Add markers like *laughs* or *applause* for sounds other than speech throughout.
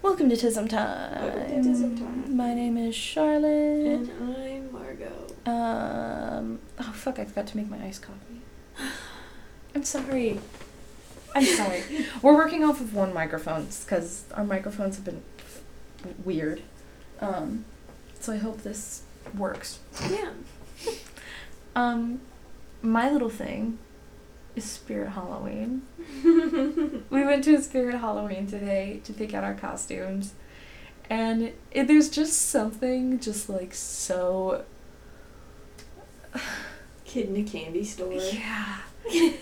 Welcome to Tism Time. Welcome to Tism Time. My name is Charlotte. And I'm Margaux. Um. Oh fuck! I forgot to make my iced coffee. *sighs* I'm sorry. I'm sorry. *laughs* We're working off of one microphones because our microphones have been weird. Um. So I hope this works. Yeah. *laughs* Um. My little thing Spirit Halloween. *laughs* we went to a Spirit Halloween today to pick out our costumes, and it, there's just something just like so. *sighs* Kid in a candy store. Yeah.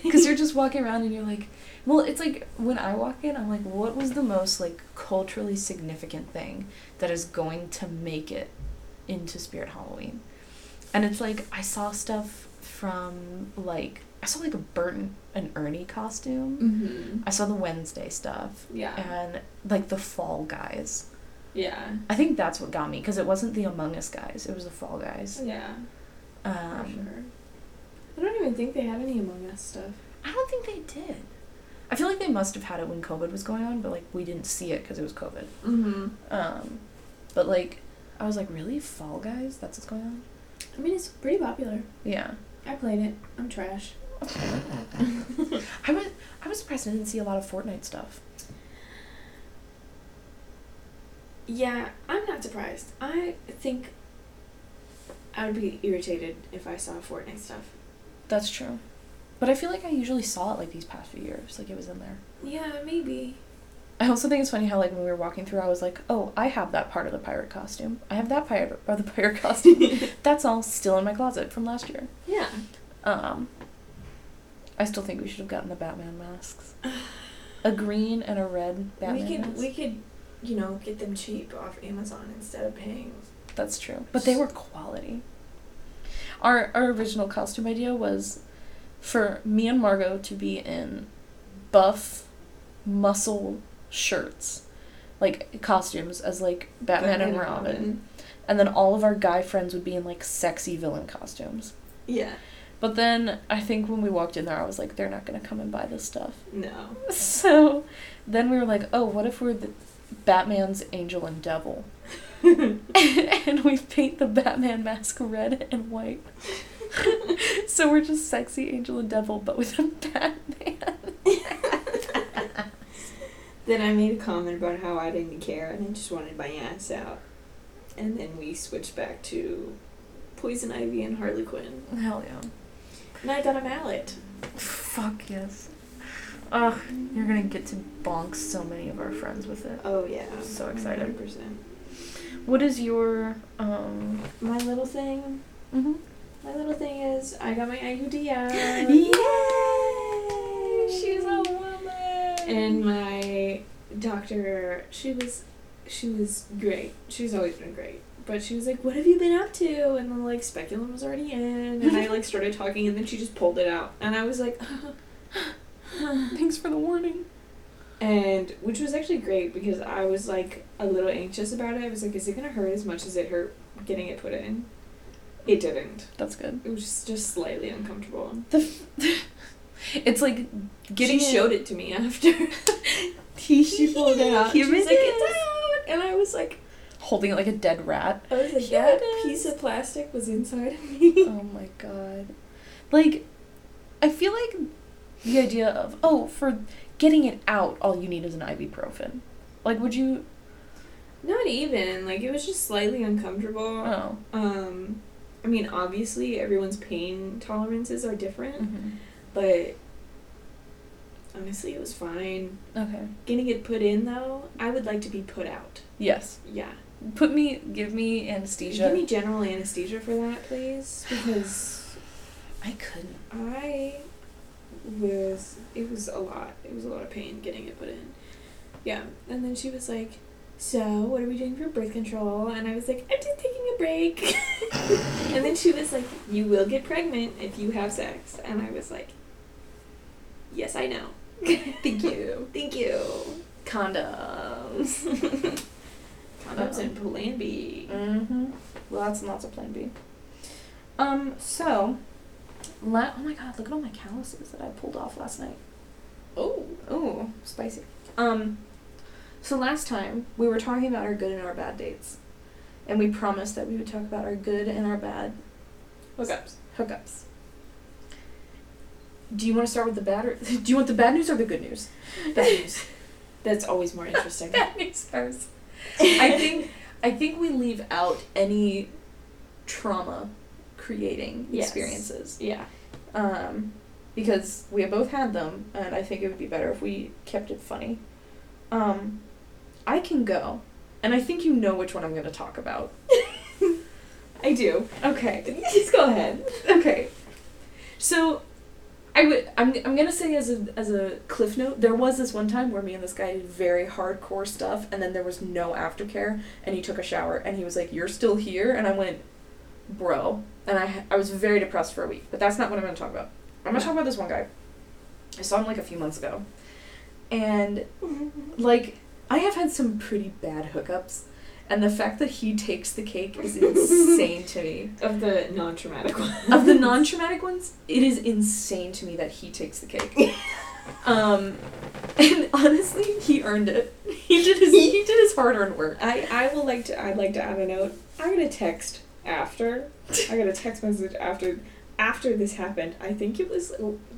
Because you're just walking around and you're like, well, it's like when I walk in, I'm like, what was the most like culturally significant thing that is going to make it into Spirit Halloween? And it's like I saw stuff from like I saw like a Burton and Ernie costume. Mm-hmm. I saw the Wednesday stuff Yeah. and like the Fall Guys. Yeah. I think that's what got me because it wasn't the Among Us guys; it was the Fall Guys. Yeah. Um, for sure. I don't even think they have any Among Us stuff. I don't think they did. I feel like they must have had it when COVID was going on, but like we didn't see it because it was COVID. Mm-hmm. Um, but like, I was like, really, Fall Guys? That's what's going on? I mean, it's pretty popular. Yeah. I played it. I'm trash. I was I was surprised I didn't see a lot of Fortnite stuff. Yeah, I'm not surprised. I think I would be irritated if I saw Fortnite stuff. That's true. But I feel like I usually saw it like these past few years, like it was in there. Yeah, maybe. I also think it's funny how like when we were walking through, I was like, oh, I have that part of the pirate costume. I have that pirate of the *laughs* pirate costume. *laughs* That's all still in my closet from last year. Yeah. Um, I still think we should have gotten the Batman masks. A green and a red Batman we could mask. we could, you know, get them cheap off Amazon instead of paying. That's true. But they were quality. Our our original costume idea was for me and Margaux to be in buff muscle shirts. Like costumes as like Batman, and Robin. And then all of our guy friends would be in like sexy villain costumes. Yeah. But then I think when we walked in there I was like they're not going to come and buy this stuff. No. *laughs* So then we were like, "Oh, what if we're the Batman's angel and devil?" *laughs* *laughs* and we paint the Batman mask red and white. so we're just sexy angel and devil, but with a Batman. Then I made a comment about how I didn't care and I just wanted my ass out. And then we switched back to Poison Ivy and Harley Quinn. Hell yeah! And I got a mallet. Fuck yes. Ugh, you're gonna get to bonk so many of our friends with it. Oh yeah. So excited. 100%. What is your um? My little thing Mm-hmm. my little thing is I got my IUD out. *gasps* Yay! She's a woman. And my doctor, she was, she was great. She's always been great. But she was like, "What have you been up to?" And then like speculum was already in, and I like started talking, and then she just pulled it out, and I was like, *laughs* Thanks for the warning. and which was actually great because I was like a little anxious about it. I was like, "Is it gonna hurt as much as it hurt getting it put in?" It didn't. That's good. It was just, just slightly uncomfortable. The f- *laughs* it's like getting she showed it to me after. *laughs* He she pulled it out. She was like. "It's out," and I was like. Holding it like a dead rat. I was like, Here that piece of plastic was inside of me. *laughs* Oh my god. Like I feel like the idea of oh for getting it out all you need is an ibuprofen. Like would you Not even. Like, it was just slightly uncomfortable. oh. Um, I mean, obviously, everyone's pain tolerances are different, Mhm. but honestly, it was fine. Okay. Getting it put in, though, I would like to be put out. Yes. Yeah. Put me give me anesthesia. Give me general anesthesia for that, please, because I couldn't. I was it was a lot. It was a lot of pain getting it put in. Yeah, and then she was like, "So, what are we doing for birth control?" And I was like, "I'm just taking a break." *laughs* and then she was like, "You will get pregnant if you have sex." And I was like, "Yes, I know. *laughs* Thank you. Thank you." Condoms. *laughs* Condoms and Plan B. Mm-hmm. Lots and lots of plan B. Um, so la- oh my god, look at all my calluses that I pulled off last night. Oh. Oh, spicy. Um, So last time we were talking about our good and our bad dates, and we promised that we would talk about our good and our bad Hookups. hookups. Do you want to start with the bad, or *laughs* do you want the bad news or the good news? Bad news. That's always more interesting. *laughs* bad news first. *laughs* I think I think we leave out any trauma creating Yes. experiences. yeah. Um, because we have both had them, and I think it would be better if we kept it funny. Um, I can go, and I think you know which one I'm going to talk about. *laughs* I do. Okay. *laughs* Just go ahead. Okay. So, I would. I'm. I'm gonna say as a as a cliff note. There was this one time where me and this guy did very hardcore stuff, and then there was no aftercare, and he took a shower, and he was like, "You're still here," and I went, "Bro," and I I was very depressed for a week. But that's not what I'm gonna talk about. I'm gonna talk about this one guy. I saw him like a few months ago, and *laughs* like I have had some pretty bad hookups, and the fact that he takes the cake is insane to me *laughs* Of the non-traumatic ones. of the non-traumatic ones, it is insane to me that he takes the cake. *laughs* um, and honestly, he earned it. He did his he did his hard-earned work. I, I will like to I'd like to add a note. I got a text after. I got a text message after after this happened. I think it was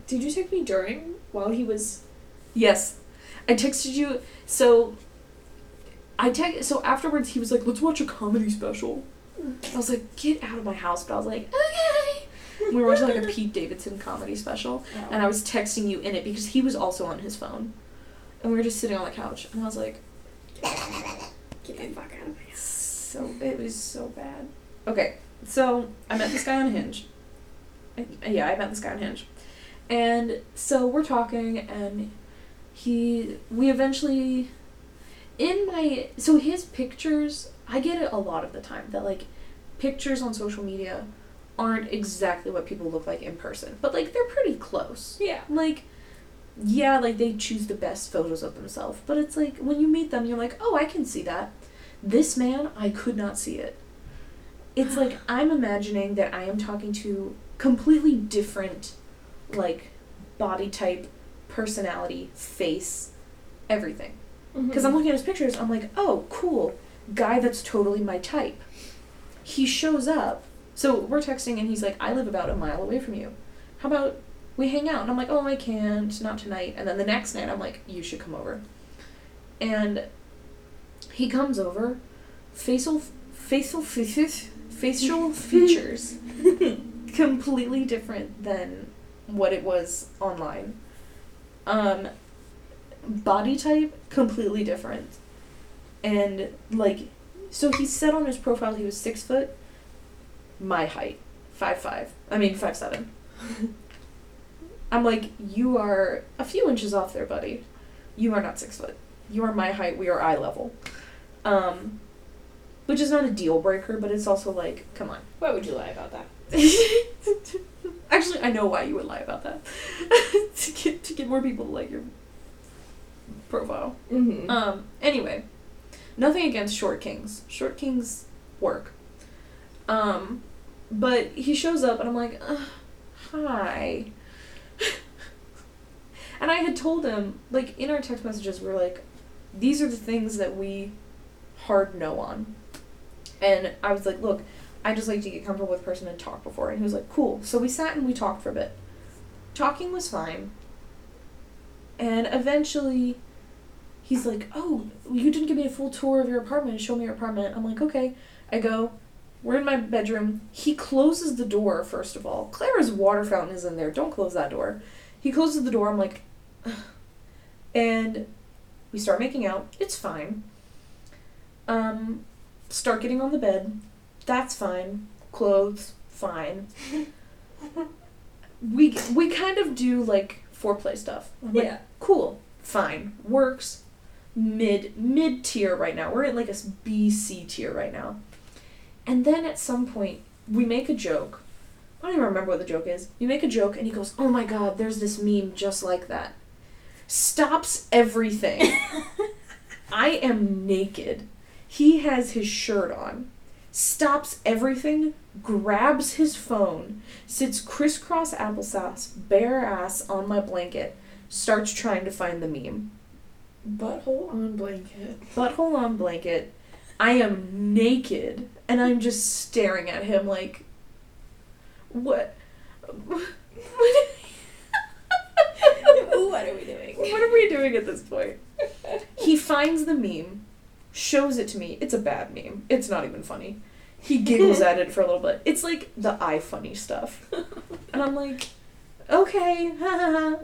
did you text me during while he was Yes, I texted you. So I text. So afterwards, he was like, "Let's watch a comedy special." I was like, "Get out of my house!" But I was like, "Okay." We were watching like a *laughs* Pete Davidson comedy special, and I was texting you in it because he was also on his phone, and we were just sitting on the couch, and I was like. get the fuck out of my house. So it was so bad. Okay, so I met this guy on Hinge. I- Yeah, I met this guy on Hinge, and so we're talking, and he we eventually in my so his pictures I get it a lot of the time that like pictures on social media aren't exactly what people look like in person, but like they're pretty close. Yeah. Like, yeah, like they choose the best photos of themselves, but it's like when you meet them, you're like, oh, I can see that. This man, I could not see it. It's like *sighs* I'm imagining that I am talking to completely different, like, body type, personality, face, everything. Because I'm looking at his pictures, I'm like, oh, cool, guy that's totally my type. He shows up. So we're texting, and he's like, I live about a mile away from you. How about we hang out? And I'm like, oh, I can't, not tonight. And then the next night, I'm like, you should come over. And he comes over, facial, facial, facial, facial *laughs* features completely different than what it was online. Um, body type completely different, and like, so he said on his profile he was six foot. My height, five five. I mean five seven. *laughs* I'm like, you are a few inches off there, buddy. You are not six foot. You are my height. We are eye level. Um, which is not a deal breaker, but it's also like, come on. Why would you lie about that? *laughs* Actually, I know why you would lie about that. *laughs* to get to get more people to like your profile. Mm-hmm. Um. Anyway, nothing against short kings. Short kings work. Um, but he shows up and I'm like, hi. *laughs* and I had told him like in our text messages we were like, these are the things that we hard no on. And I was like, look, I just like to get comfortable with a person and talk before. And he was like, cool. So we sat and we talked for a bit. Talking was fine. And eventually, he's like, oh, you didn't give me a full tour of your apartment. Show me your apartment. I'm like, okay. I go, we're in my bedroom. He closes the door, first of all. Clara's water fountain is in there. Don't close that door. He closes the door. I'm like, Ugh. and we start making out. It's fine. Um, start getting on the bed. That's fine. Clothes, fine. we we kind of do like foreplay stuff. I'm like, Yeah. cool, fine, works. Mid mid tier right now. We're at like a B C tier right now. And then at some point we make a joke. I don't even remember what the joke is. You make a joke and he goes, "Oh my god, there's this meme just like that." Stops everything. *laughs* I am naked. He has his shirt on. Stops everything, grabs his phone, sits crisscross applesauce, bare ass on my blanket, starts trying to find the meme. Butthole on blanket. butthole on blanket. I am naked and I'm just staring at him like, what? What, *laughs* what are we doing? *laughs* what are we doing at this point? He finds the meme, shows it to me. It's a bad meme. It's not even funny. He giggles at it for a little bit. It's like the eye funny stuff. *laughs* And I'm like, okay,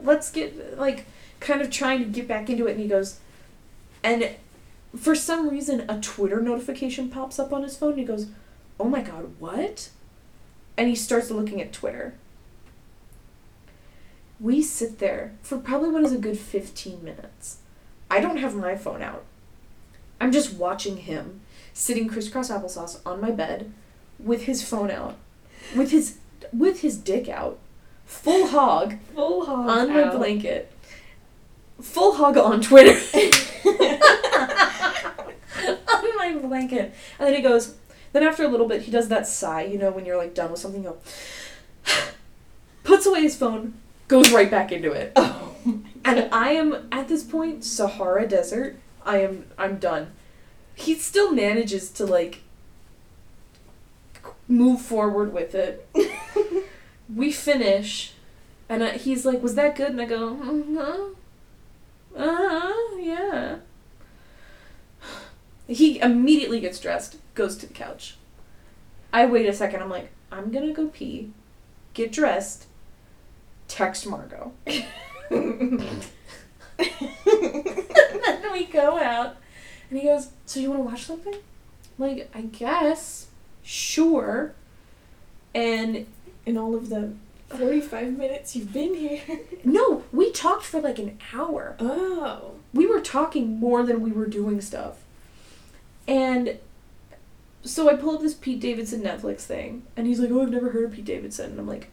let's get, like, kind of trying to get back into it. And he goes, and for some reason, a Twitter notification pops up on his phone. And he goes, oh my god, what? And he starts looking at Twitter. We sit there for probably what is a good 15 minutes. I don't have my phone out. I'm just watching him sitting crisscross applesauce on my bed with his phone out, with his with his dick out, full hog Full hog on out. my blanket, full hog on Twitter. *laughs* on my blanket. And then he goes, then after a little bit, he does that sigh, you know, when you're like done with something, you go, *sighs* puts away his phone, goes right back into it. Oh *laughs* And I am at this point Sahara Desert. I am I'm done. He still manages to like move forward with it. *laughs* we finish, and I, he's like, "Was that good?" And I go, "Uh huh, uh huh, yeah." He immediately gets dressed, goes to the couch. I wait a second. I'm like, I'm gonna go pee, get dressed, text Margaux. *laughs* then we go out, and he goes, "So you want to watch something?" I'm like, I guess, sure. And In all of the 45 minutes you've been here. *laughs* no, we talked for like an hour. Oh. We were talking more than we were doing stuff. And so I pull up this Pete Davidson Netflix thing, and he's like, "Oh, I've never heard of Pete Davidson." And I'm like,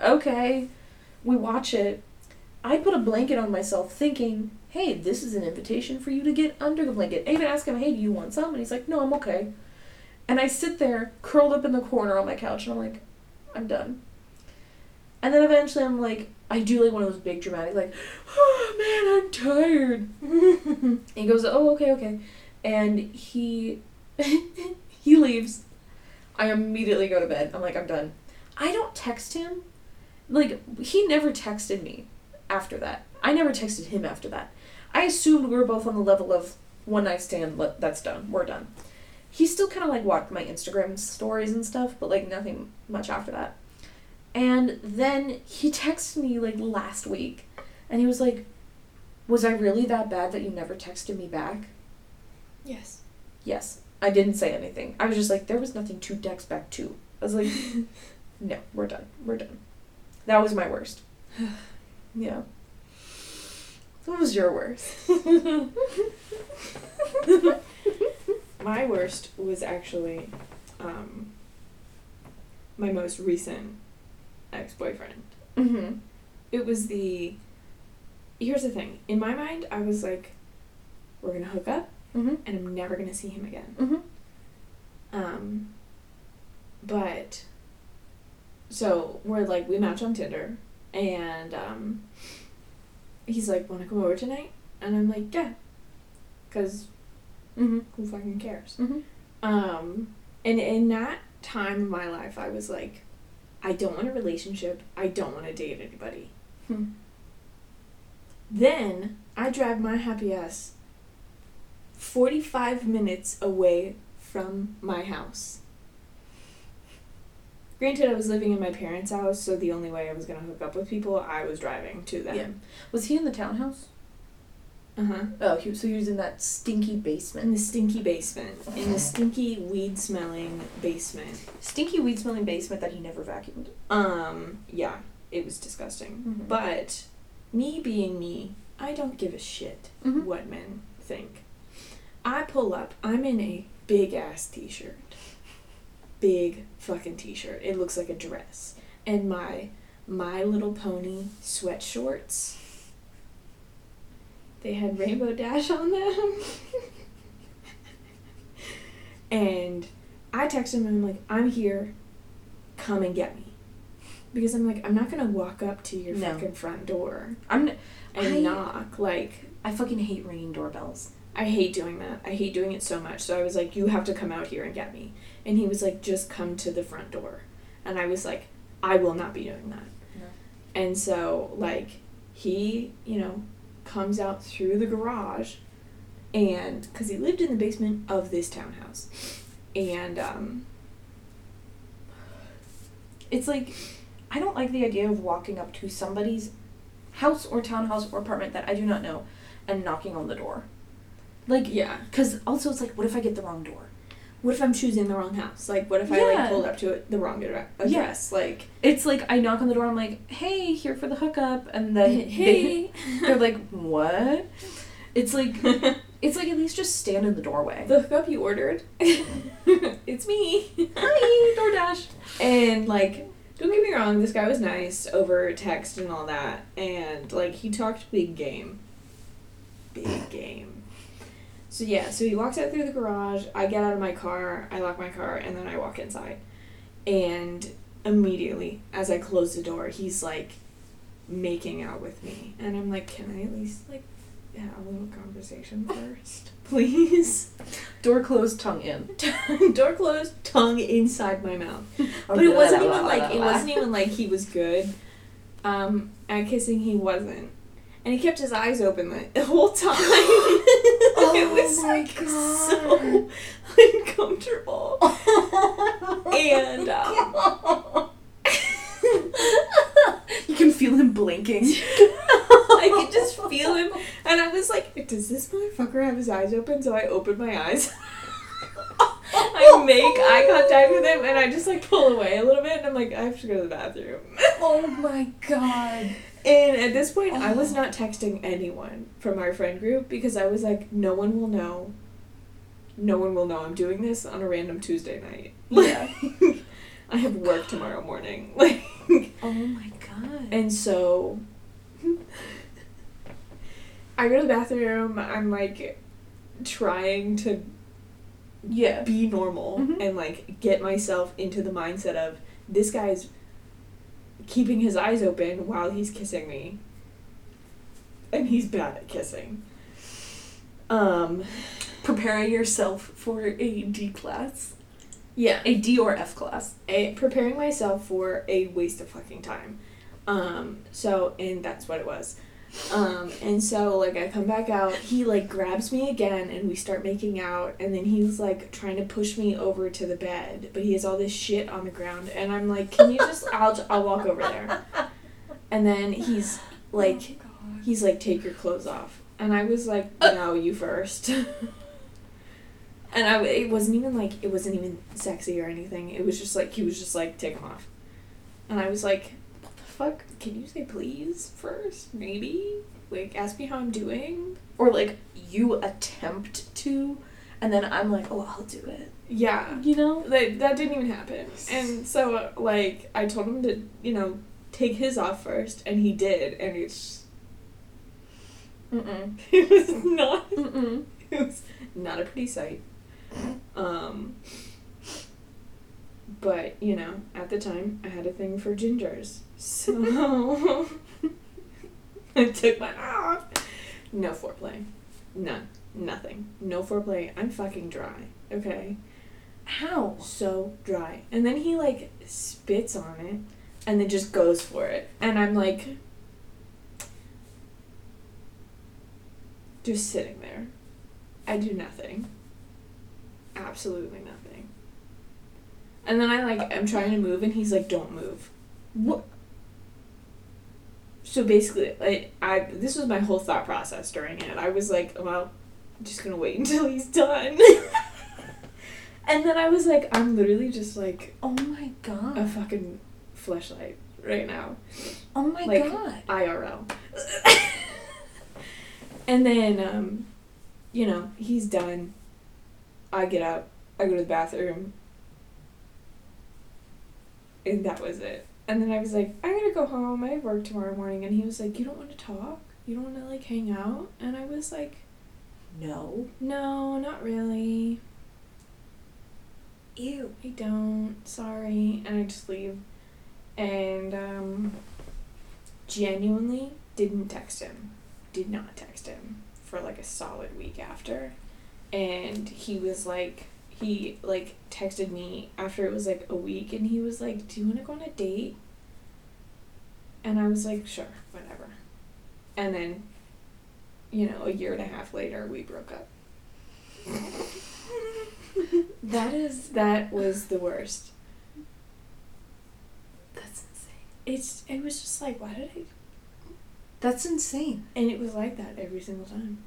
"Okay." We watch it. I put a blanket on myself, thinking, "Hey, this is an invitation for you to get under the blanket." I even ask him, "Hey, do you want some?" And he's like, "No, I'm okay." And I sit there, curled up in the corner on my couch, and I'm like, "I'm done." And then eventually, I'm like, I do like one of those big dramatic, like, "Oh man, I'm tired." *laughs* He goes, "Oh, okay, okay," and he *laughs* he leaves. I immediately go to bed. I'm like, I'm done. I don't text him. Like he never texted me after that. I never texted him after that. I assumed we were both on the level of one night stand. That's done. We're done. He still kind of like watched my Instagram stories and stuff, but like nothing much after that. And then he texted me like last week, and he was like, "Was I really that bad that you never texted me back?" Yes. Yes. I didn't say anything. I was just like, there was nothing to text back to. I was like, *laughs* no, we're done. We're done. That was my worst. *sighs* yeah. What was your worst? *laughs* My worst was actually um, my most recent ex boyfriend. mm-hmm. It was the. Here's the thing. In my mind, I was like, we're going to hook up, Mm-hmm. and I'm never going to see him again. Mm-hmm. Um, but so we're like we match on Tinder, and um, he's like, "Want to come over tonight?" And I'm like, "Yeah," because Mm-hmm. who fucking cares? Mm-hmm. Um, and in that time of my life, I was like, I don't want a relationship. I don't want to date anybody. Hmm. Then I drive my happy ass 45 minutes away from my house. Granted, I was living in my parents' house, so the only way I was going to hook up with people, I was driving to them. Yeah. Was he in the townhouse? Uh huh. Oh, he, so he was in that stinky basement. In basement. the stinky basement. In the stinky, weed smelling basement. Stinky weed smelling basement that he never vacuumed. Um, yeah, it was disgusting. Mhm. But me being me, I don't give a shit Mhm. what men think. I pull up, I'm in a big ass t shirt. Big fucking t shirt. It looks like a dress. And my My Little Pony sweat shorts. They had Rainbow Dash on them. and I text him and I'm like, I'm here. Come and get me. Because I'm like, I'm not gonna walk up to your No. fucking front door I'm. n- and I- knock. Like I fucking hate ringing doorbells. I hate doing that. I hate doing it so much. So I was like, you have to come out here and get me. And he was like, just come to the front door. And I was like, I will not be doing that. No. And so, like, he, you know, comes out through the garage and because he lived in the basement of this townhouse. And, um, It's like I don't like the idea of walking up to somebody's house or townhouse or apartment that I do not know and knocking on the door. Like yeah. cuz also it's like what if I get the wrong door? What if I'm choosing the wrong house? Like, what if I, Yeah. like, pulled up to it, the wrong addre- address? Like, It's like I knock on the door I'm like, "Hey, here for the hookup." And then *laughs* hey. they, they're like, "What?" It's like *laughs* it's like at least just stand in the doorway. the hookup you ordered. *laughs* it's me. Hi, DoorDash. And like, don't get me wrong, this guy was nice over text and all that, and like he talked big game. Big game. So yeah, so he walks out through the garage. I get out of my car, I lock my car, and then I walk inside. And immediately, as I close the door, he's like making out with me, and I'm like, can I at least like have a little conversation first, *laughs* please? Door closed, tongue in. *laughs* door closed, tongue inside my mouth. *laughs* But it wasn't even like it wasn't even like he was good. Um, at kissing he wasn't, and he kept his eyes open the, the whole time. *laughs* it was like so *laughs* uncomfortable. And, *laughs* um, you can feel him blinking. I could just feel him, and I was like, "Does this motherfucker have his eyes open?" So I opened my eyes. I make eye contact with him, and I just like pull away a little bit, and I'm like, "I have to go to the bathroom." oh my god. And at this point, I was Oh. not texting anyone from our friend group because I was like, no one will know. No one will know I'm doing this on a random Tuesday night. *laughs* Yeah. I have work tomorrow morning. *laughs* Like, Oh my god. and so I go to the bathroom. I'm like trying to yeah. be normal Mhm. and like get myself into the mindset of this guy's keeping his eyes open while he's kissing me. And he's bad at kissing. Um Preparing yourself for a D class. yeah. A D or F class. a, preparing myself for a waste of fucking time. Um so and that's what it was um and so like i come back out he like grabs me again and we start making out and then he's like trying to push me over to the bed but he has all this shit on the ground and i'm like can you just i'll i'll walk over there. And then he's like he's like take your clothes off. And i was like no you first. *laughs* And i it wasn't even like it wasn't even sexy or anything it was just like he was just like take them off. And i was like fuck can you say please first maybe like ask me how i'm doing Or like you attempt to, and then I'm like, oh, I'll do it. yeah You know? that, that didn't even happen and so like i told him to you know take his off first and he did and it's Mm-mm. *laughs* it was not Mm-mm. *laughs* it was not a pretty sight. Um, but you know, at the time, I had a thing for gingers, so *laughs* I took my off. No foreplay, none, nothing, no foreplay. I'm fucking dry. Okay, How? so dry. And then he like spits on it, and then just goes for it, and I'm like. Just sitting there. I do nothing. Absolutely nothing. And then I like I'm trying to move and he's like, Don't move. What? So basically like I this was my whole thought process during it. I was like, Well, I'm just gonna wait *laughs* until he's done. *laughs* and then I was like, I'm literally just like Oh my god. a fucking flashlight right now. oh my like, god. IRL. *laughs* and then, um, you know, he's done. I get up. I go to the bathroom. And that was it. And then I was like, I gotta go home. I have work tomorrow morning. And he was like, You don't want to talk? You don't want to, like, hang out? And I was like, No. No, not really. Ew. I don't. Sorry. And I just leave. And um, genuinely didn't text him did not text him for like a solid week after. And he was like, he like texted me after it was like a week and he was like, Do you want to go on a date? And I was like, Sure, whatever. And then, you know, a year and a half later, we broke up. *laughs* That is That was the worst. that's insane. It's it was just like why did I That's insane. and it was like that every single time.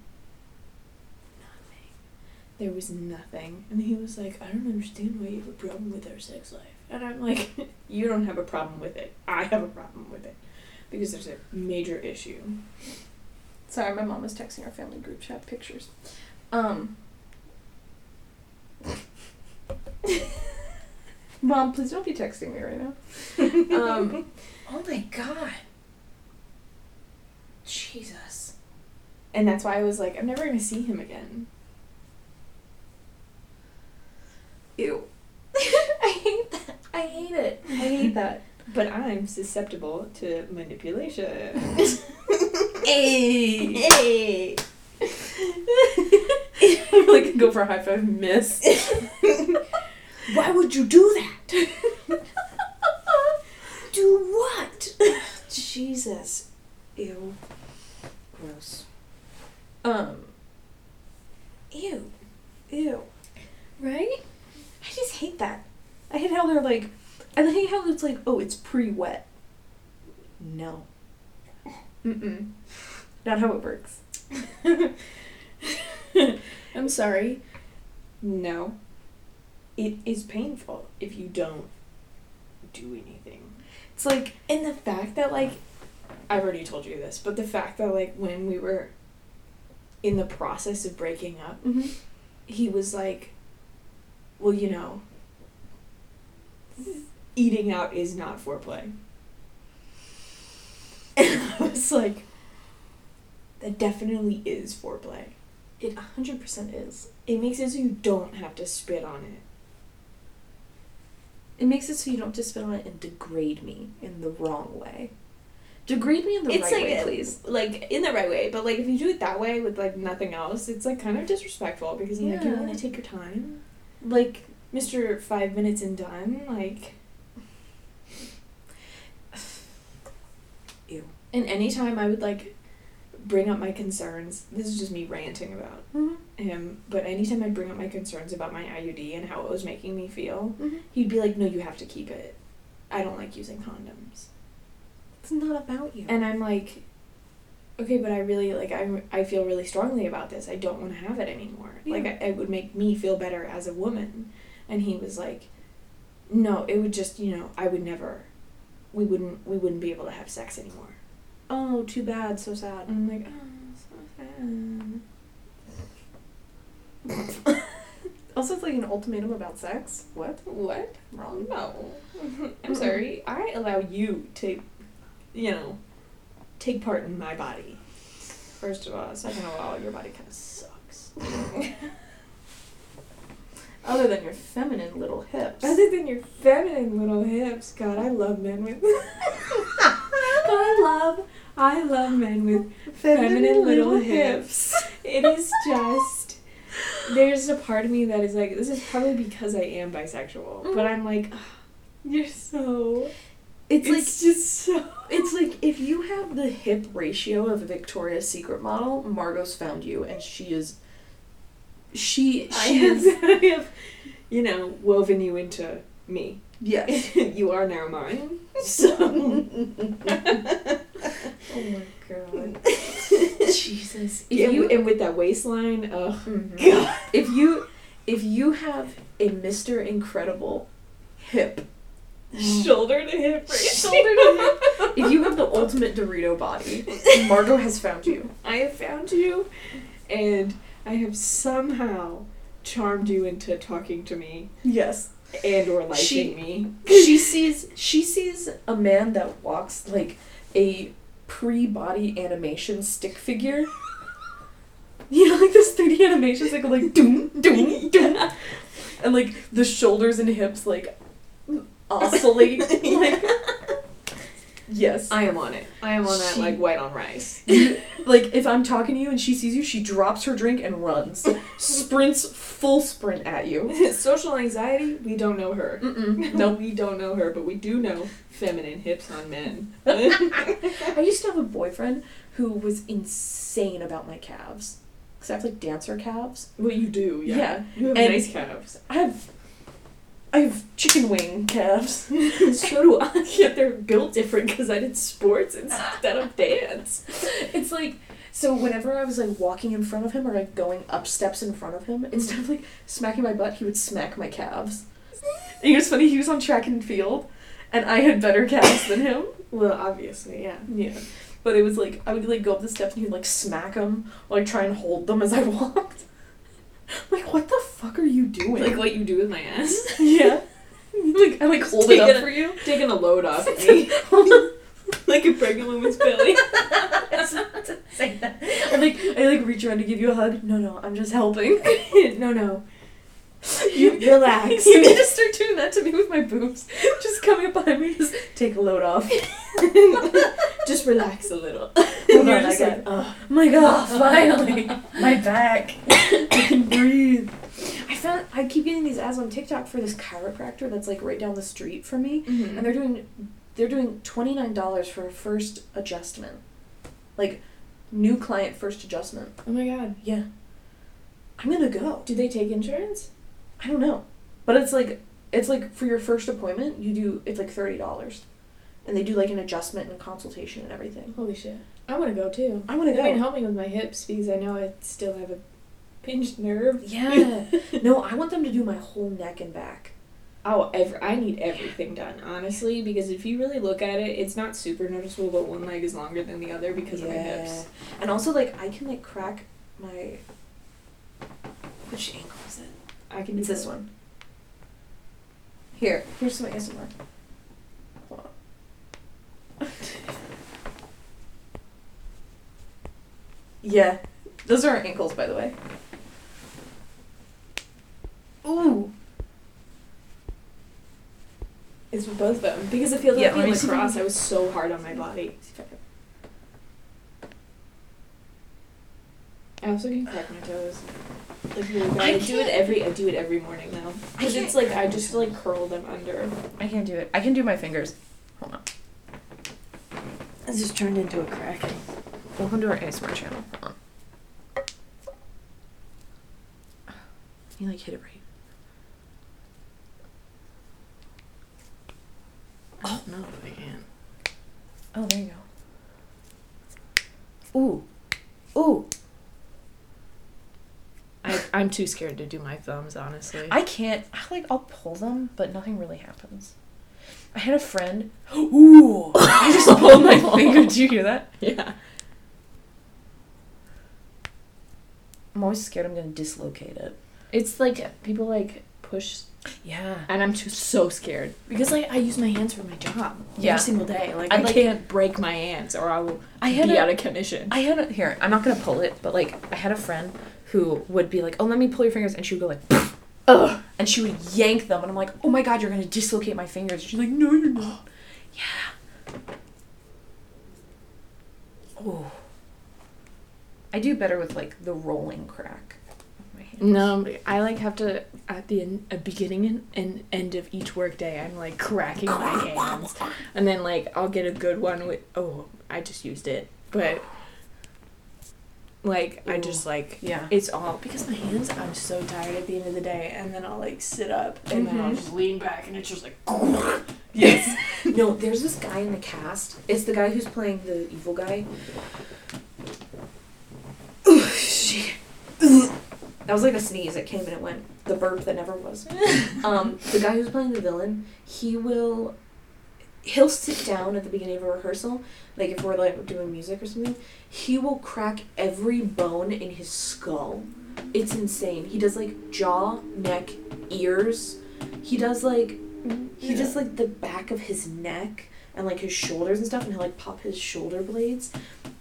There was nothing. And he was like, I don't understand why you have a problem with our sex life. And I'm like, *laughs* You don't have a problem with it. I have a problem with it. Because there's a major issue. Sorry, my mom was texting our family group chat pictures. Um. *laughs* mom, please don't be texting me right now. Um. *laughs* oh my god. Jesus. And that's why I was like, I'm never gonna see him again. Ew. *laughs* I hate that. I hate it. I hate that. *laughs* But I'm susceptible to manipulation. *laughs* Hey. hey! I'm like go for a high five, miss. Why would you do that? do what? Jesus. Ew. Gross. Um. Ew. Ew. Right? I just hate that. I hate how they're like. I hate how it's like, oh, it's pre-wet. No. Mm-mm. Not how it works. *laughs* I'm sorry. No. It is painful if you don't do anything. It's like, And the fact that, like, I've already told you this, but the fact that, like, when we were in the process of breaking up, mm-hmm. he was like, well, you know, eating out is not foreplay. *laughs* And I was like, that definitely is foreplay. it 100% is. It makes it so you don't have to spit on it. It makes it so you don't just spit on it and degrade me in the wrong way. Degrade me in the it's right like way, please. like in the right way, but like if you do it that way with like nothing else, it's like kind of disrespectful because I'm like you Yeah. want to take your time, Like, Mister Five Minutes and Done, like. Ew. And anytime I would like bring up my concerns, this is just me ranting about him, but anytime I'd bring up my concerns about my IUD and how it was making me feel, Mhm. he'd be like, "No, you have to keep it. I don't like using condoms." it's not about you. And I'm like, "Okay, but I really like I I feel really strongly about this. I don't want to have it anymore. Like Yeah. I, it would make me feel better as a woman." And he was like, "No, it would just, you know, I would never we wouldn't we wouldn't be able to have sex anymore." Oh, too bad. So sad. And I'm like, "Oh, so sad." *laughs* Also, it's like an ultimatum about sex. What? What? Wrong. No. *laughs* I'm sorry. I allow you to, you know, take part in my body. First of all. Second of all, your body kind of sucks. *laughs* Other than your feminine little hips. Other than your feminine little hips, God, I love men with. I love, I love men with feminine, little, hips. *laughs* It is just. There's a part of me that is like, this is probably because I am bisexual, mm. but I'm like, "Ugh, you're so. It's, It's, like just so. it's like if you have the hip ratio of a Victoria's Secret model, Margaux's found you, and she is. She I she have, is *laughs* I have, you know, woven you into me. yes. *laughs* you are now mine. So. *laughs* Oh my god. *laughs* Jesus. If Yeah, you and with that waistline, oh Mhm. god. if you if you have a Mr. Incredible hip Shoulder to hip ratio. Shoulder to hip. *laughs* if you have the ultimate Dorito body, Margaux has found you. I have found you, and I have somehow charmed you into talking to me Yes. and or liking She- me. She sees she sees a man that walks like a pre-body animation stick figure. *laughs* You know, like this 3D animations that go like doom, doom, *laughs* doom. And like the shoulders and hips like *laughs* oscillate. like Yes. I am on it. I am on that She- like white on rice. *laughs* Like if I'm talking to you and she sees you, she drops her drink and runs, sprints full sprint at you. *laughs* Social anxiety, we don't know her. Mm-mm. *laughs* No, we don't know her, but we do know feminine hips on men. I used to have a boyfriend who was insane about my calves. Cause I have like dancer calves. well, you do, yeah. Yeah. You have And- nice calves. I have, I have chicken wing calves. *laughs* so do I. *laughs* Yet they're built different because I did sports instead of dance. It's like so whenever I was like walking in front of him or like going up steps in front of him, instead of like smacking my butt, he would smack my calves. And it was funny. He was on track and field, and I had better calves than him. Well, obviously, yeah. Yeah. But it was like I would like go up the steps and he'd like smack them or like try and hold them as I *laughs* walked. Like what the fuck are you doing? Like what you do with my ass. *laughs* yeah. like I like hold it up it- for you. Taking a load off of me. *laughs* like a pregnant woman's belly. *laughs* Say that. I like I like reach around to give you a hug. No, no, I'm just helping. no, no. You relax. You need to start doing that to me with my boobs. Just coming up behind me, just take a load off. Just relax a little. *laughs* Hold You're on, just got. like, uh. oh. my God! *laughs* Finally, *laughs* my back. I can breathe. I found I keep getting these ads on TikTok for this chiropractor that's like right down the street from me, mm-hmm. and they're doing they're doing twenty nine dollars for a first adjustment, like new client first adjustment. oh my god. Yeah, I'm gonna go. Do they take insurance? I don't know, but it's like it's like for your first appointment, you do it's like thirty dollars, and they do like an adjustment and consultation and everything. Holy shit. I want to go too. I want to They've been go. helping with my hips because I know I still have a pinched nerve. Yeah. *laughs* no, I want them to do my whole neck and back. Oh, every, I need everything done, honestly, because if you really look at it, it's not super noticeable, but one leg is longer than the other because of my hips. And also, like, I can like crack my. Which ankle is it? I can do It's this both. one. Here, here's some ASMR. Hold *laughs* on. Yeah, those are our ankles, by the way. Ooh. It's for both of them. Because of Philadelphia like me see if I lacrosse, can- I was so hard on my body. I also can crack my toes. Like really. I I, do it every. I do it every morning now. Because it's like I just like curl them under. I can't do it. I can do my fingers. Hold on. This just turned into a crack. Welcome to our ASMR channel. Hold on. You like hit it right. I don't know if I can. Oh, there you go. Ooh. Ooh. I, I'm too scared to do my thumbs, honestly. I can't. I like. I'll pull them, but nothing really happens. I had a friend. *gasps* Ooh. I just *laughs* pulled my finger. Did you hear that? yeah. I'm always scared I'm gonna dislocate it. It's like people like push, Yeah. and I'm too so scared because like I use my hands for my job Yeah. every single day. Like I I, like- can't break my hands or I will I had be a- out of commission. I had a here. I'm not gonna pull it, but like I had a friend who would be like, "Oh, let me pull your fingers," and she would go like, "Ugh," and she would yank them, and I'm like, "Oh my god, you're gonna dislocate my fingers." She's like, "No, you're not." *gasps* yeah. Oh. I do better with like the rolling crack of my hands. No, I like have to at the en- uh, beginning and, and end of each workday. I'm like cracking my *laughs* hands, and then like I'll get a good one with. Oh, I just used it, but like I just like Yeah. it's all because my hands. I'm so tired at the end of the day, and then I'll like sit up and then I'll Mhm. just lean back, and it's just like. *laughs* Yes. *laughs* no, there's this guy in the cast. It's the guy who's playing the evil guy. That was like a sneeze that came and it went. The burp that never was. *laughs* Um, the guy who's playing the villain, he will. He'll sit down at the beginning of a rehearsal, like if we're like doing music or something. He will crack every bone in his skull. It's insane. He does like jaw, neck, ears. He does like he does like the back of his neck and like his shoulders and stuff, and he'll like pop his shoulder blades,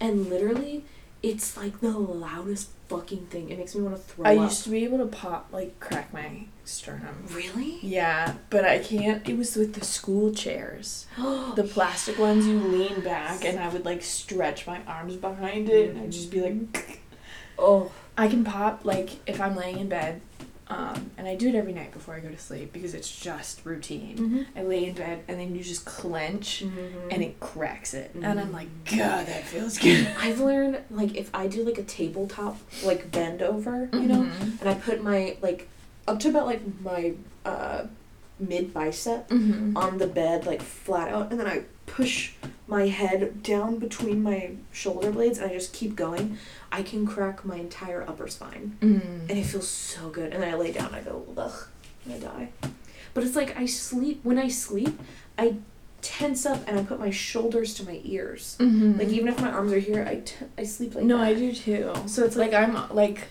and literally, it's like the loudest fucking thing. It makes me want to throw I up. used to be able to pop like crack my sternum. really? Yeah, but I can't. It was with the school chairs, *gasps* the plastic ones. You lean back, and I would like stretch my arms behind it, and I'd just be like, oh, I can pop like if I'm laying in bed, um, and I do it every night before I go to sleep because it's just routine. mm-hmm. I lay in bed, and then you just clench, and it cracks it, and I'm Mhm. like, God, that feels good. *laughs* I've learned like if I do like a tabletop like bend over, you know, Mhm. and I put my like up to about like my uh mid bicep Mhm. on the bed like flat out and then I push my head down between my shoulder blades and I just keep going, I can crack my entire upper spine. Mm. And it feels so good. And then I lay down I go, ugh, and I die. But it's like I sleep when I sleep, I tense up and I put my shoulders to my ears. Mhm. Like even if my arms are here, I, t- I sleep like no, that. I do too. So it's Like like, I'm like,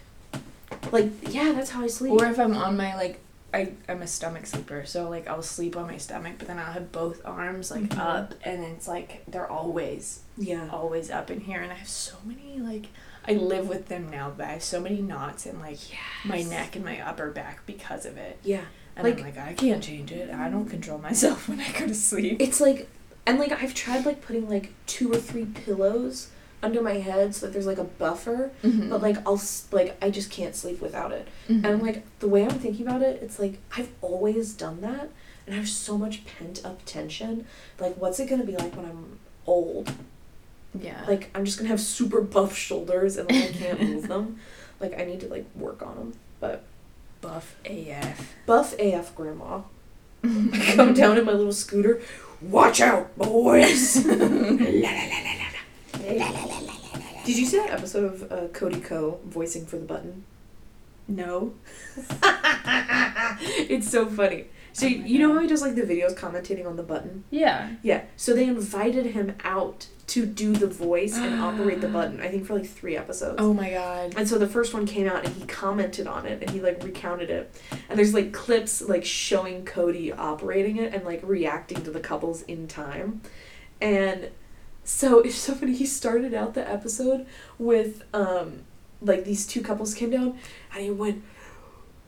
like yeah, that's how I sleep. or if I'm on my like, I I'm a stomach sleeper, so like I'll sleep on my stomach, but then I'll have both arms like Mhm. up, and it's like they're always yeah. always up in here, and I have so many like I live with them now, but I have so many knots in like my neck and my upper back because of it, Yeah. and Like- I'm like I can't change it. I don't control myself *laughs* when I go to sleep. It's like, and like I've tried like putting like two or three pillows under my head so that there's like a buffer, Mhm. but like I'll s- like I just can't sleep without it. Mhm. And like the way I'm thinking about it, it's like I've always done that, and I have so much pent up tension. Like, what's it gonna be like when I'm old? yeah, Like, I'm just gonna have super buff shoulders and like I can't *laughs* move them. Like, I need to like work on them. But buff AF. buff AF grandma. *laughs* Come down in my little scooter. Watch out, boys! *laughs* La, la, la, la, la. *laughs* Did you see that episode of uh, Cody Ko voicing for the button? No. *laughs* it's so funny. So Oh you know how he does like the videos commentating on the button? Yeah. Yeah. So they invited him out to do the voice and operate the *gasps* button. I think for like three episodes. Oh my god. And so the first one came out and he commented on it and he like recounted it. And there's like clips like showing Cody operating it and like reacting to the couples in time. And so it's so funny. He started out the episode with um like these two couples came down and he went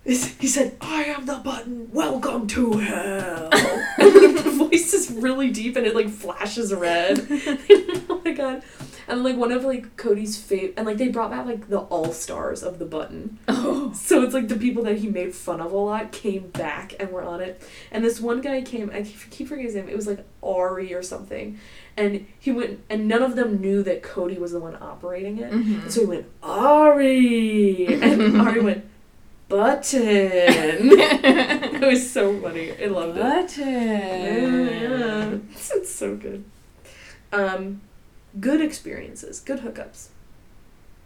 he said, I am the button, welcome to hell. *laughs* and the voice is really deep and it like flashes red. *laughs* oh my god. And like one of like Cody's favorite, and like they brought back like the all stars of the button. *laughs* Oh. So it's like the people that he made fun of a lot came back and were on it. And this one guy came, I keep forgetting his name. It was like Ari or something, and he went, and none of them knew that Cody was the one operating it. Mhm. And so he went Ari, and *laughs* Ari went button. *laughs* it was so funny. I loved it. Button. Yeah. It's so good. Um, good experiences, good hookups.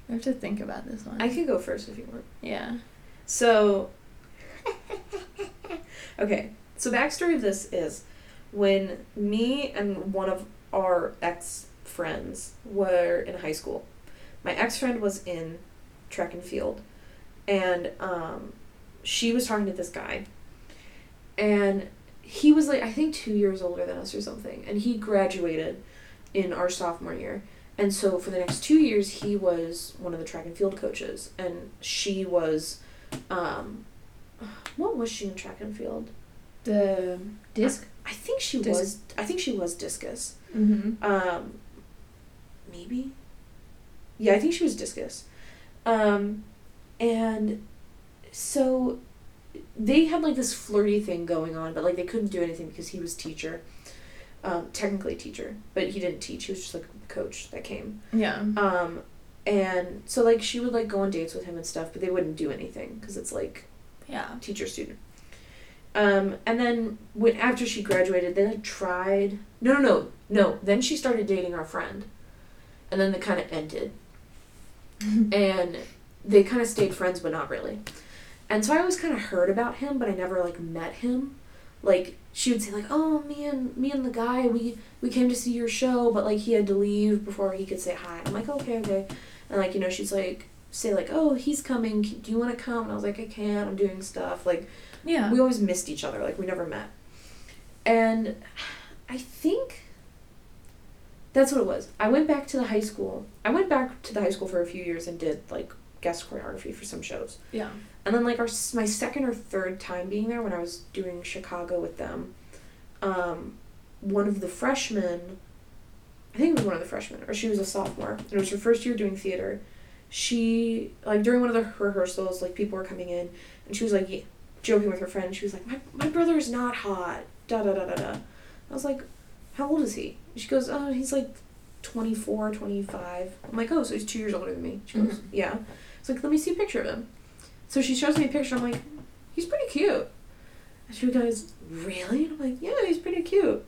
I have to think about this one. I could go first if you want. yeah. So, *laughs* okay. So backstory of this is when me and one of our ex friends were in high school. My ex friend was in track and field, and um, she was talking to this guy, and he was like I think two years older than us or something, and he graduated in our sophomore year. And so for the next two years, he was one of the track and field coaches, and she was, um, what was she in track and field? The disc. I think she Dis- was. I think she was discus. Mm-hmm. Um, maybe. Yeah, I think she was discus. Um, and so they had like this flirty thing going on, but like they couldn't do anything because he was teacher, um, technically teacher, but he didn't teach. He was just like a coach that came. Yeah. Um, and so like she would like go on dates with him and stuff, but they wouldn't do anything because it's like Yeah. teacher student. Um, and then when after she graduated, they like tried. No, no, no, no. Then she started dating our friend, and then they kind of ended. *laughs* and they kind of stayed friends, but not really. And so I always kind of heard about him, but I never like met him. Like she would say like, "Oh, me and me and the guy, we we came to see your show, but like he had to leave before he could say hi." I'm like, "Okay, okay," and like you know she's like say like, "Oh, he's coming. Do you want to come?" And I was like, "I can't. I'm doing stuff." Like Yeah. we always missed each other. Like we never met. And I think that's what it was. I went back to the high school. I went back to the high school for a few years and did like guest choreography for some shows. Yeah. And then like our my second or third time being there when I was doing Chicago with them, um, one of the freshmen, I think it was one of the freshmen, or she was a sophomore, and it was her first year doing theater. She like during one of the rehearsals, like people were coming in, and she was like joking with her friend. She was like, "My my brother is not hot." Da da da da da. I was like, "How old is he?" She goes, "Oh, he's like 24, 25. I'm like, "Oh, so he's two years older than me." She goes, Mhm. "Yeah." It's like, "Let me see a picture of him." So she shows me a picture. I'm like, he's pretty cute. And she goes, really? And I'm like, yeah, he's pretty cute.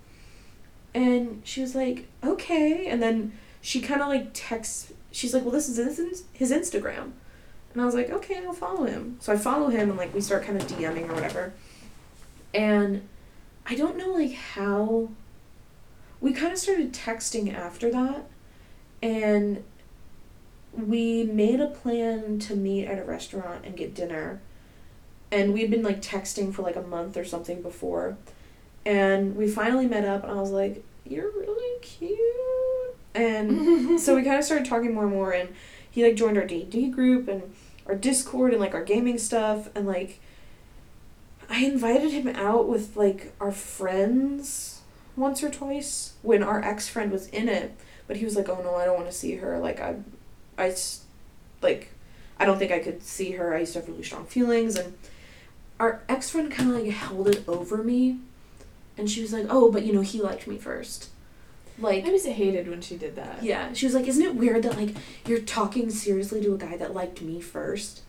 And she was like, okay. And then she kind of like texts. She's like, well, this is his, Instagram. And I was like, okay, I'll follow him. So I follow him and like we start kind of DMing or whatever. And I don't know like how. We kind of started texting after that. And we made a plan to meet at a restaurant and get dinner. And we had been like texting for like a month or something before. And we finally met up and I was like, You're really cute. And *laughs* so we kind of started talking more and more and he like joined our D&D group and our Discord and like our gaming stuff and like I invited him out with like our friends once or twice when our ex-friend was in it but he was like oh no I don't want to see her like I I like I don't think I could see her. I used to have really strong feelings and our ex friend kinda like held it over me and she was like, Oh, but you know, he liked me first. Like I was hated when she did that. Yeah. She was like, Isn't it weird that like you're talking seriously to a guy that liked me first?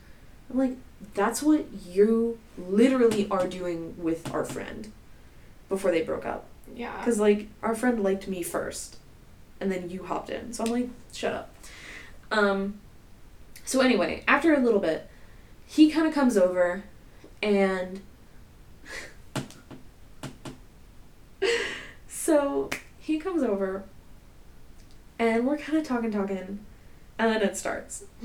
I'm like, that's what you literally are doing with our friend before they broke up. Yeah. Because, like, our friend liked me first, and then you hopped in. So I'm like, shut up. Um, so anyway, after a little bit, he kind of comes over, and. *laughs* so he comes over, and we're kind of talking, talking, and then it starts. *laughs*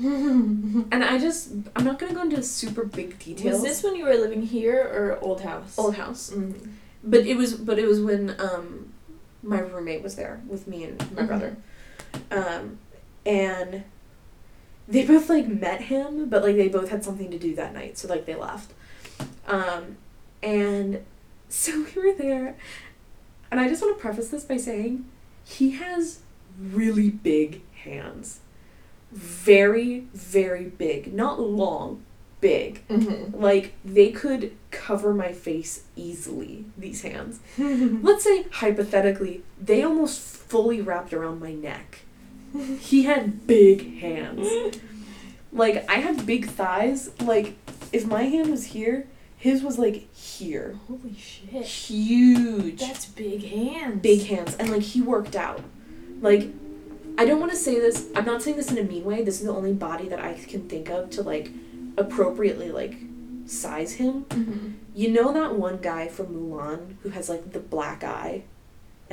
And I just, I'm not gonna go into super big details. Was this when you were living here or old house? old house? Mm-hmm. But it was but it was when um my roommate was there with me and my Mhm. brother. Um and they both like met him, but like they both had something to do that night, so like they left. Um and so *laughs* we were there and I just want to preface this by saying he has really big hands. Very, very big. Not long, big. Mm-hmm. Like they could cover my face easily, these hands. *laughs* Let's say hypothetically, they almost fully wrapped around my neck. He had big hands. Like I had big thighs. Like if my hand was here, his was like here. Holy shit. Huge. That's big hands. big hands and like he worked out. Like I don't want to say this. I'm not saying this in a mean way. This is the only body that I can think of to like appropriately like size him. Mm-hmm. You know that one guy from Mulan who has like the black eye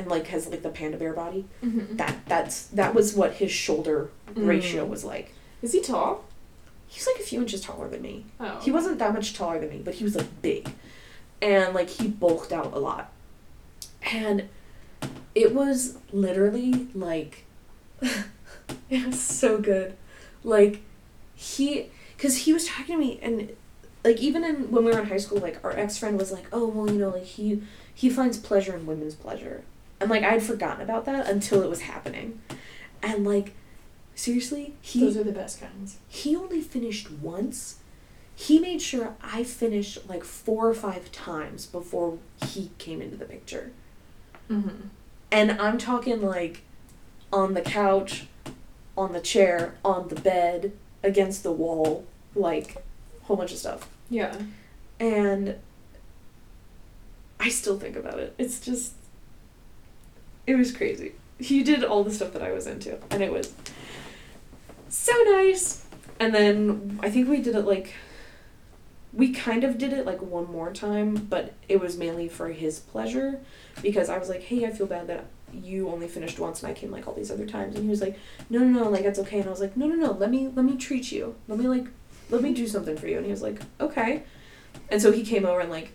and like has like the panda bear body? Mm-hmm. That that's that was what his shoulder ratio Mm. was like. Is he tall? He's like a few inches taller than me. Oh. He wasn't that much taller than me, but he was like big. And like he bulked out a lot. And it was literally like *laughs* it was so good. Like he cuz he was talking to me and like even in when we were in high school like our ex-friend was like, "Oh, well, you know, like he he finds pleasure in women's pleasure." And like I had forgotten about that until it was happening. And like seriously, he Those are the best kinds. he only finished once. He made sure I finished like four or five times before he came into the picture. Mm-hmm. And I'm talking like on the couch, on the chair, on the bed, against the wall, like a whole bunch of stuff. Yeah. And I still think about it. It's just it was crazy. He did all the stuff that I was into and it was so nice. And then I think we did it like we kind of did it like one more time, but it was mainly for his pleasure because I was like, "Hey, I feel bad that you only finished once and I came like all these other times." And he was like, "No, no, no, like that's okay." And I was like, "No, no, no, let me let me treat you. Let me like let me do something for you." And he was like, "Okay." And so he came over and like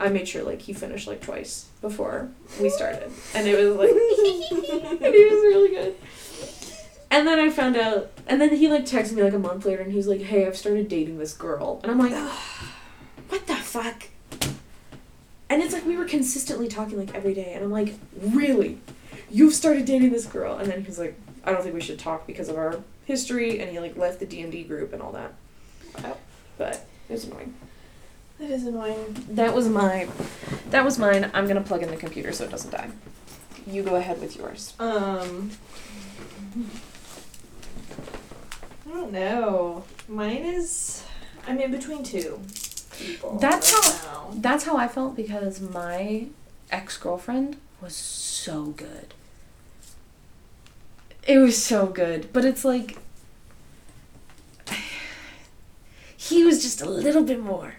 I made sure like he finished like twice before we started. And it was like *laughs* and he was really good. And then I found out, and then he like texted me like a month later, and he was like, "Hey, I've started dating this girl," and I'm like, "What the fuck?" And it's like we were consistently talking like every day, and I'm like, "Really? You've started dating this girl?" And then he's like, "I don't think we should talk because of our history," and he like left the D and D group and all that. Wow. But it was annoying. That is annoying. That was my, that was mine. I'm gonna plug in the computer so it doesn't die. You go ahead with yours. Um, I don't know. Mine is. I'm in between two people. That's right now. That's how I felt because my ex girlfriend was so good. It was so good, but it's like *sighs* he was just a little bit more.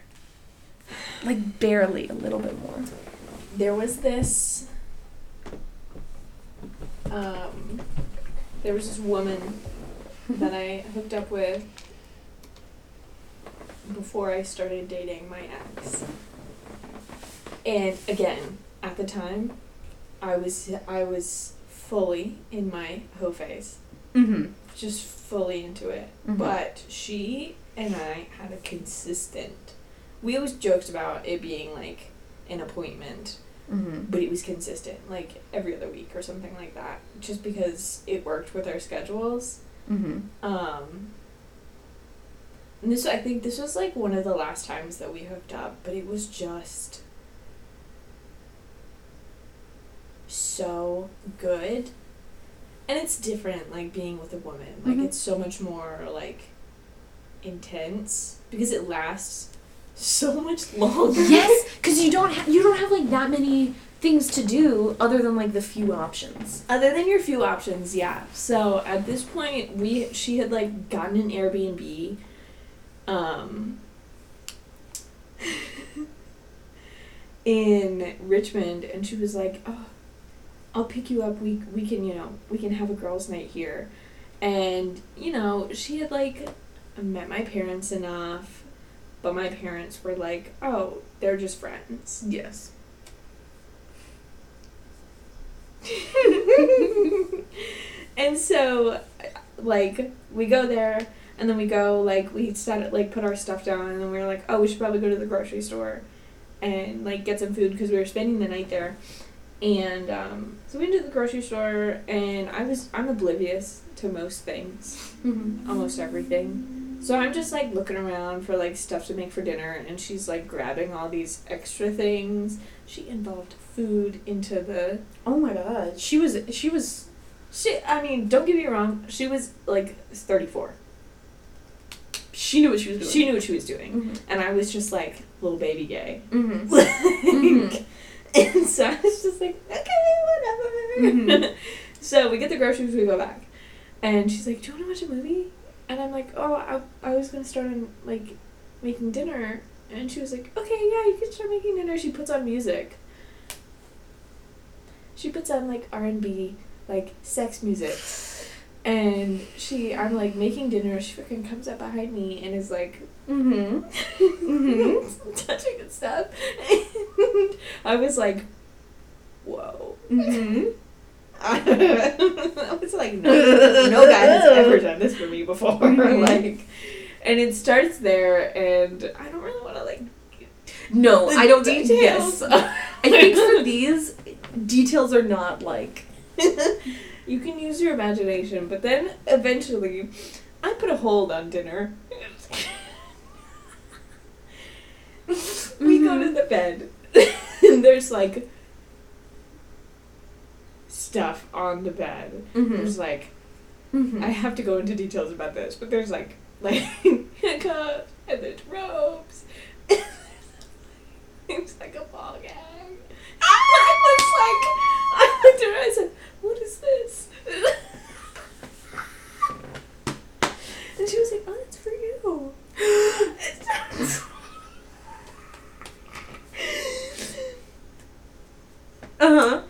Like barely a little bit more. there was this um there was this woman that I hooked up with before I started dating my ex. And again, at the time, I was I was fully in my hoe phase. Mm-hmm. Just fully into it. Mhm. But she and I had a consistent we always joked about it being like an appointment Mm-hmm. but it was consistent, like every other week or something like that, just because it worked with our schedules. Mm-hmm. Um, and this, I think, this was like one of the last times that we hooked up, but it was just so good, and it's different, like being with a woman. Like Mhm. it's so much more like intense because it lasts so much longer. Yes, *laughs* because you don't ha- you don't have like that many things to do other than like the few options. Other than your few options, yeah. So at this point, we she had like gotten an Airbnb, um, *laughs* in Richmond, and she was like, "Oh, I'll pick you up. We we can you know we can have a girls' night here," and you know she had like met my parents enough, but my parents were like, "Oh, they're just friends." Yes. *laughs* and so like we go there and then we go like we started like put our stuff down and then we were like oh we should probably go to the grocery store and like get some food because we were spending the night there and um, so we went to the grocery store and i was i'm oblivious to most things Mm-hmm. almost everything so i'm just like looking around for like stuff to make for dinner and she's like grabbing all these extra things she involved food into the Oh my god, she was she was She, I mean, don't get me wrong. She was like 34. she knew what she was doing. She knew what she was doing, Mm-hmm. and I was just like little baby gay. Mm-hmm. *laughs* Like, And so I was just like, okay, whatever. Mhm. *laughs* so we get the groceries, we go back, and she's like, "Do you want to watch a movie?" And I'm like, "Oh, I, I was gonna start on like making dinner," and she was like, "Okay, yeah, you can start making dinner." She puts on music. She puts on like R and B, like sex music. And she, I'm like making dinner. She fucking comes up behind me and is like, Mm-hmm. *laughs* touching and stuff. *laughs* And I was like, whoa. Mm-hmm. *laughs* I was like, no, no guy has ever done this for me before. *laughs* Mhm. like, and it starts there, and I don't really want to like. No, the I don't. details. Yes, *laughs* I think for these details are not like. you can use your imagination, but then eventually, I put a hold on dinner. we go to the bed, and there's like stuff on the bed. Mm-hmm. There's like mm-hmm. I have to go into details about this, but there's like *laughs* like handcuffs and there's ropes. *laughs* it's like a ball gag. I was like, I looked at her. I said, "What is this?" and she was like, "Oh, that's for you." Uh huh.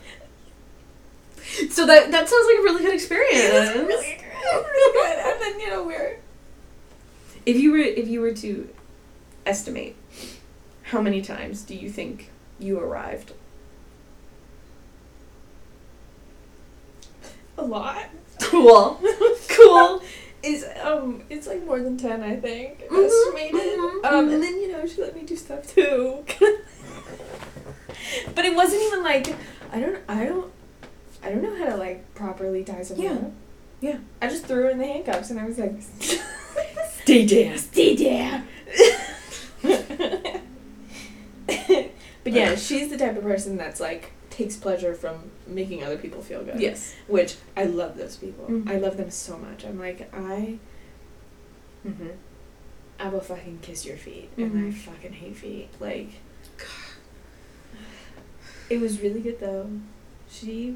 So that that sounds like a really good experience. It was really good, really good. And then you know we're If you were if you were to estimate, how many times do you think you arrived? a lot. Cool. *laughs* cool. is um it's like more than ten I think Mhm, estimated. mhm, um and then you know she let me do stuff too. *laughs* but it wasn't even like I don't I don't I don't know how to like properly tie someone Yeah. up. Yeah. I just threw her in the handcuffs and I was like *laughs* Stay down. Stay down. but yeah, she's the type of person that's like takes pleasure from making other people feel good. Yes. Which I love those people. Mhm. I love them so much. I'm like, I Mm-hmm. I will fucking kiss your feet and I Mhm. fucking hate feet. Like *sighs* It was really good though. She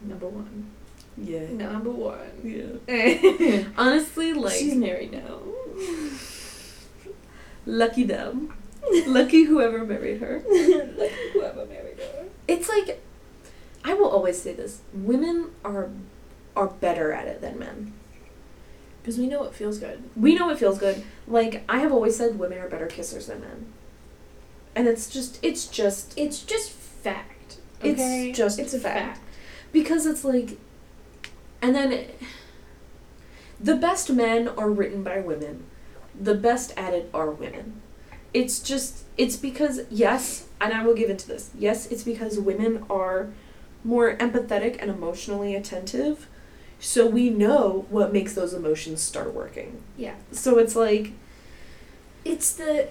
number one. Yeah. Number one. Yeah. *laughs* Honestly, like She's married now. lucky them. *laughs* lucky whoever married her. *laughs* like whoever married her. It's like I will always say this. Women are are better at it than men. Because we know it feels good. We know it feels good. Like I have always said women are better kissers than men. And it's just it's just It's just fact. It's Okay? just it's a fact. fact. because it's like and then it- the best men are written by women. The best at it are women. It's just it's because yes, and I will give into this. Yes, it's because women are more empathetic and emotionally attentive. So we know what makes those emotions start working. Yeah. So it's like It's the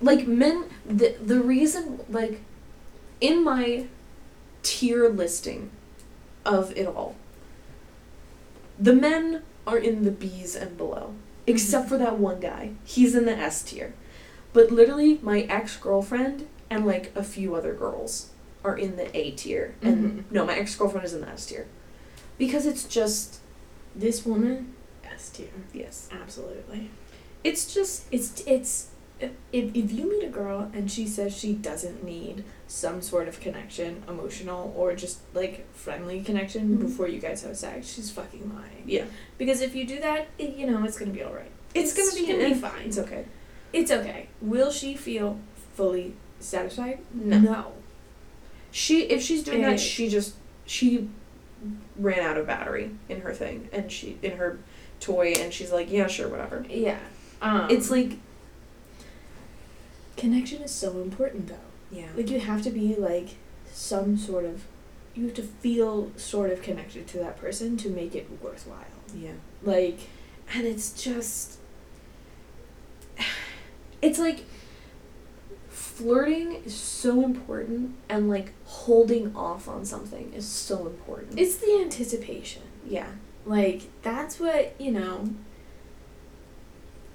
like men the the reason like in my tier listing of it all the men are in the B's and below except for that one guy he's in the S tier but literally my ex-girlfriend and like a few other girls are in the A tier and Mhm. no my ex-girlfriend is in the S tier because it's just this woman S tier. yes Absolutely. it's just It's it's if if you meet a girl and she says she doesn't need some sort of connection, emotional or just like friendly connection Mhm. before you guys have sex, she's fucking lying. yeah Because if you do that, it, you know it's gonna be all right. It's, It's- gonna be gonna be fine. it's okay It's okay. Will she feel fully satisfied? No. No. She if she's doing Eh. that, she just she ran out of battery in her thing and she in her toy and she's like, yeah, sure, whatever. Yeah. Um, it's like connection is so important though. Yeah. Like you have to be like some sort of you have to feel sort of connected to that person to make it worthwhile. yeah. Like And it's just *sighs* it's like flirting is so important and like holding off on something is so important. it's the anticipation. yeah. Like that's what, you know,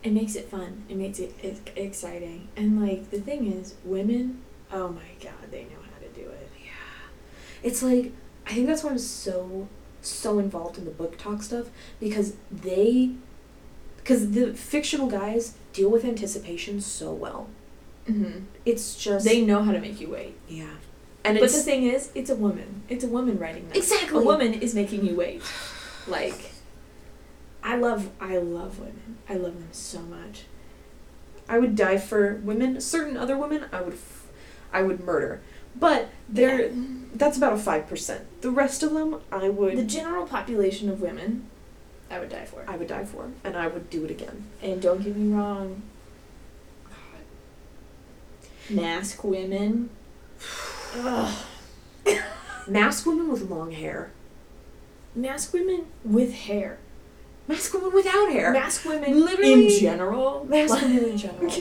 it makes it fun. It makes it ex- exciting. And like the thing is, women, oh my god, they know how to do it. Yeah. It's like I think that's why I'm so so involved in the BookTok stuff because they because the fictional guys deal with anticipation so well. Mm-hmm. It's just They know how to make you wait. yeah, and but the thing is, it's a woman. It's a woman writing that. Exactly. A woman is making you wait. Like, I love, I love women. I love them so much. I would die for women. Certain other women, I would, I would murder. But they're that's about a five percent. The rest of them, I would, The general population of women, I would die for. I would die for, and I would do it again. And don't get me wrong. Mask women. Ugh. *sighs* Mask women with long hair. Mask women with hair. Mask women without hair. Mask women Literally- in general. Mask women in *laughs* general.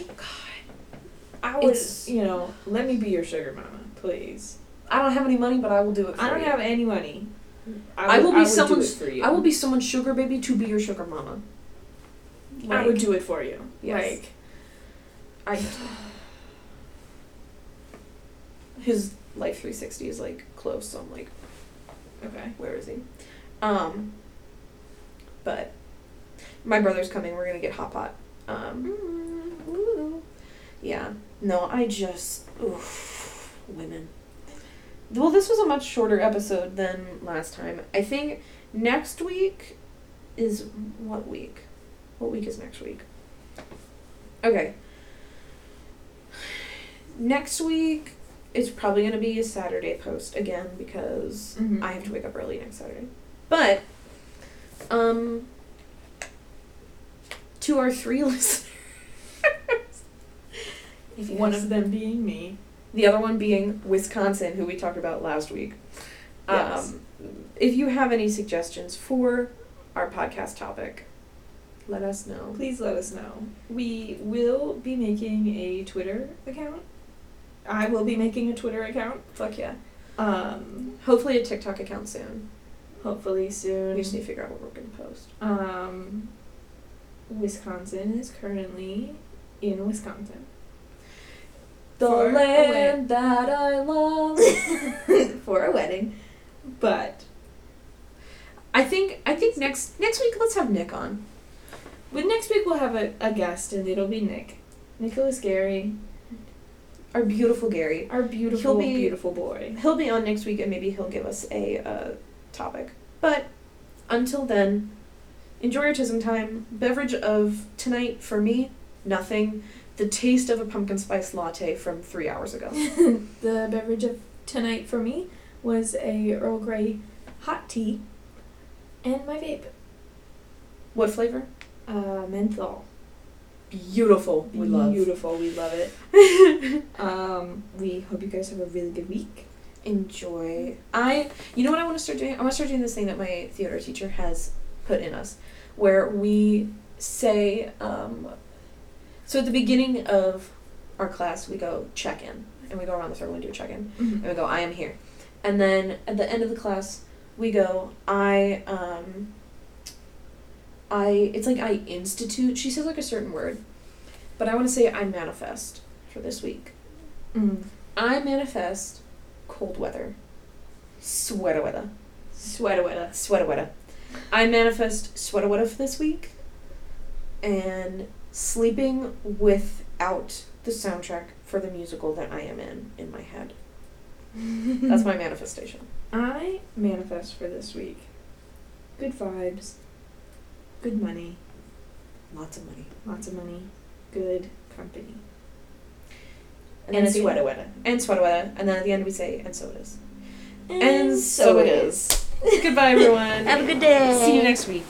I would, It's- you know, let me be your sugar mama, please. I don't have any money, but I will do it for you. I don't you. have any money. I will be I would someone's- Do it for you. I will be someone's sugar baby to be your sugar mama. I would do it for you. Yes. Like, I. *sighs* His Life360 is like close, so I'm like, okay. where is he? Um. But my brother's coming. We're gonna get hot pot. Um. woo. Yeah. No, I just oof, women. Well, this was a much shorter episode than last time. I think next week is what week? What week is next week? Okay. Next week it's probably going to be a Saturday post again because Mhm. I have to wake up early next Saturday. But Um, to our three *laughs* listeners. If you One guys- of them being me. the other one being Wisconsin, who we talked about last week. Yes. Um, if you have any suggestions for our podcast topic, let us know. Please let us know. We will be making a Twitter account. I will be making a Twitter account. Fuck yeah. Um, Hopefully a TikTok account soon. hopefully soon. We just need to figure out what we're gonna post. Um, Wisconsin is currently in Wisconsin The For land that I love. *laughs* for a wedding, but I think I think next next week let's have Nick on. but next week we'll have a, a guest and it'll be Nick, Nicholas Gary, Our beautiful Gary. our beautiful be- beautiful boy. He'll be on next week and maybe he'll give us a uh, topic. But until then, enjoy your tism time. Beverage of tonight for me, nothing. The taste of a pumpkin spice latte from three hours ago. *laughs* The beverage of tonight for me was a Earl Grey hot tea, and my vape, What flavor? uh, menthol. Beautiful. We love. Beautiful. We love it. *laughs* Um, we hope you guys have a really good week. Enjoy. I. You know what I want to start doing? I want to start doing this thing that my theater teacher has put in us, where we say. Um, so at the beginning of our class, we go check in, and we go around the circle and do a check in. and we go, I am here. And then at the end of the class, we go, I, um, I, it's like I institute, she says like a certain word, but I want to say I manifest for this week. Mm. I manifest cold weather. Sweater weather. Sweater weather. Sweater weather. I manifest sweater weather for this week and sleeping without the soundtrack for the musical that I am in in my head. That's my *laughs* manifestation. I manifest for this week. Good vibes. Good money. Lots of money. Lots of money. Good company. And, then sweater sweater weather. And sweater weather. And then at the end we say, and so it is. And so it is. Goodbye, *laughs* everyone. Have a good day. See you next week.